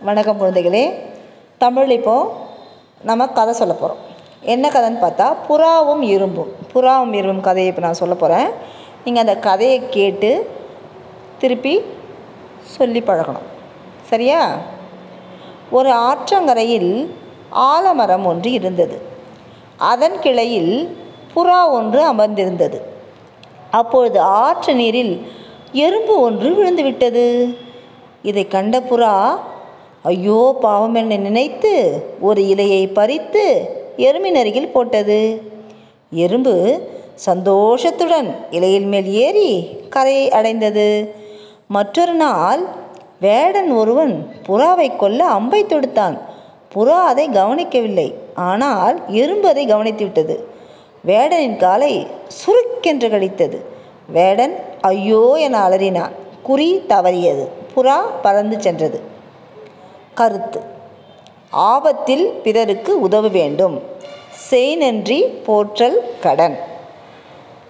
வணக்கம் குழந்தைகளே. தமிழ் இப்போது நம்ம கதை சொல்ல போகிறோம் என்ன கதைன்னு பார்த்தா புறாவும் இரும்பும். புறாவும் இரும்பும் கதையை இப்போ நான் சொல்ல போகிறேன் நீங்கள் அந்த கதையை கேட்டு திருப்பி சொல்லி பழகணும். சரியா? ஒரு ஆற்றங்கரையில் ஆலமரம் ஒன்று இருந்தது. அதன் கிளையில் புறா ஒன்று அமர்ந்திருந்தது. அப்பொழுது ஆற்று நீரில் எறும்பு ஒன்று விழுந்துவிட்டது. இதை கண்ட புறா ஐயோ பாவம் என்ன நினைத்து ஒரு இலையை பறித்து எறும்பின் அருகில் போட்டது. எறும்பு சந்தோஷத்துடன் இலையில் மேல் ஏறி கரையை அடைந்தது. மற்றொரு நாள் வேடன் ஒருவன் புறாவை கொல்ல அம்பை தொடுத்தான். புறா அதை கவனிக்கவில்லை. ஆனால் எறும்பு அதை கவனித்து விட்டது. வேடனின் காலை சுருக்கென்று கடித்தது வேடன் ஐயோ என அலறினான். குறி தவறியது. புறா பறந்து சென்றது. கருத்து. ஆபத்தில் பிறருக்கு உதவ வேண்டும். செய்நன்றி போற்றல் கடன்.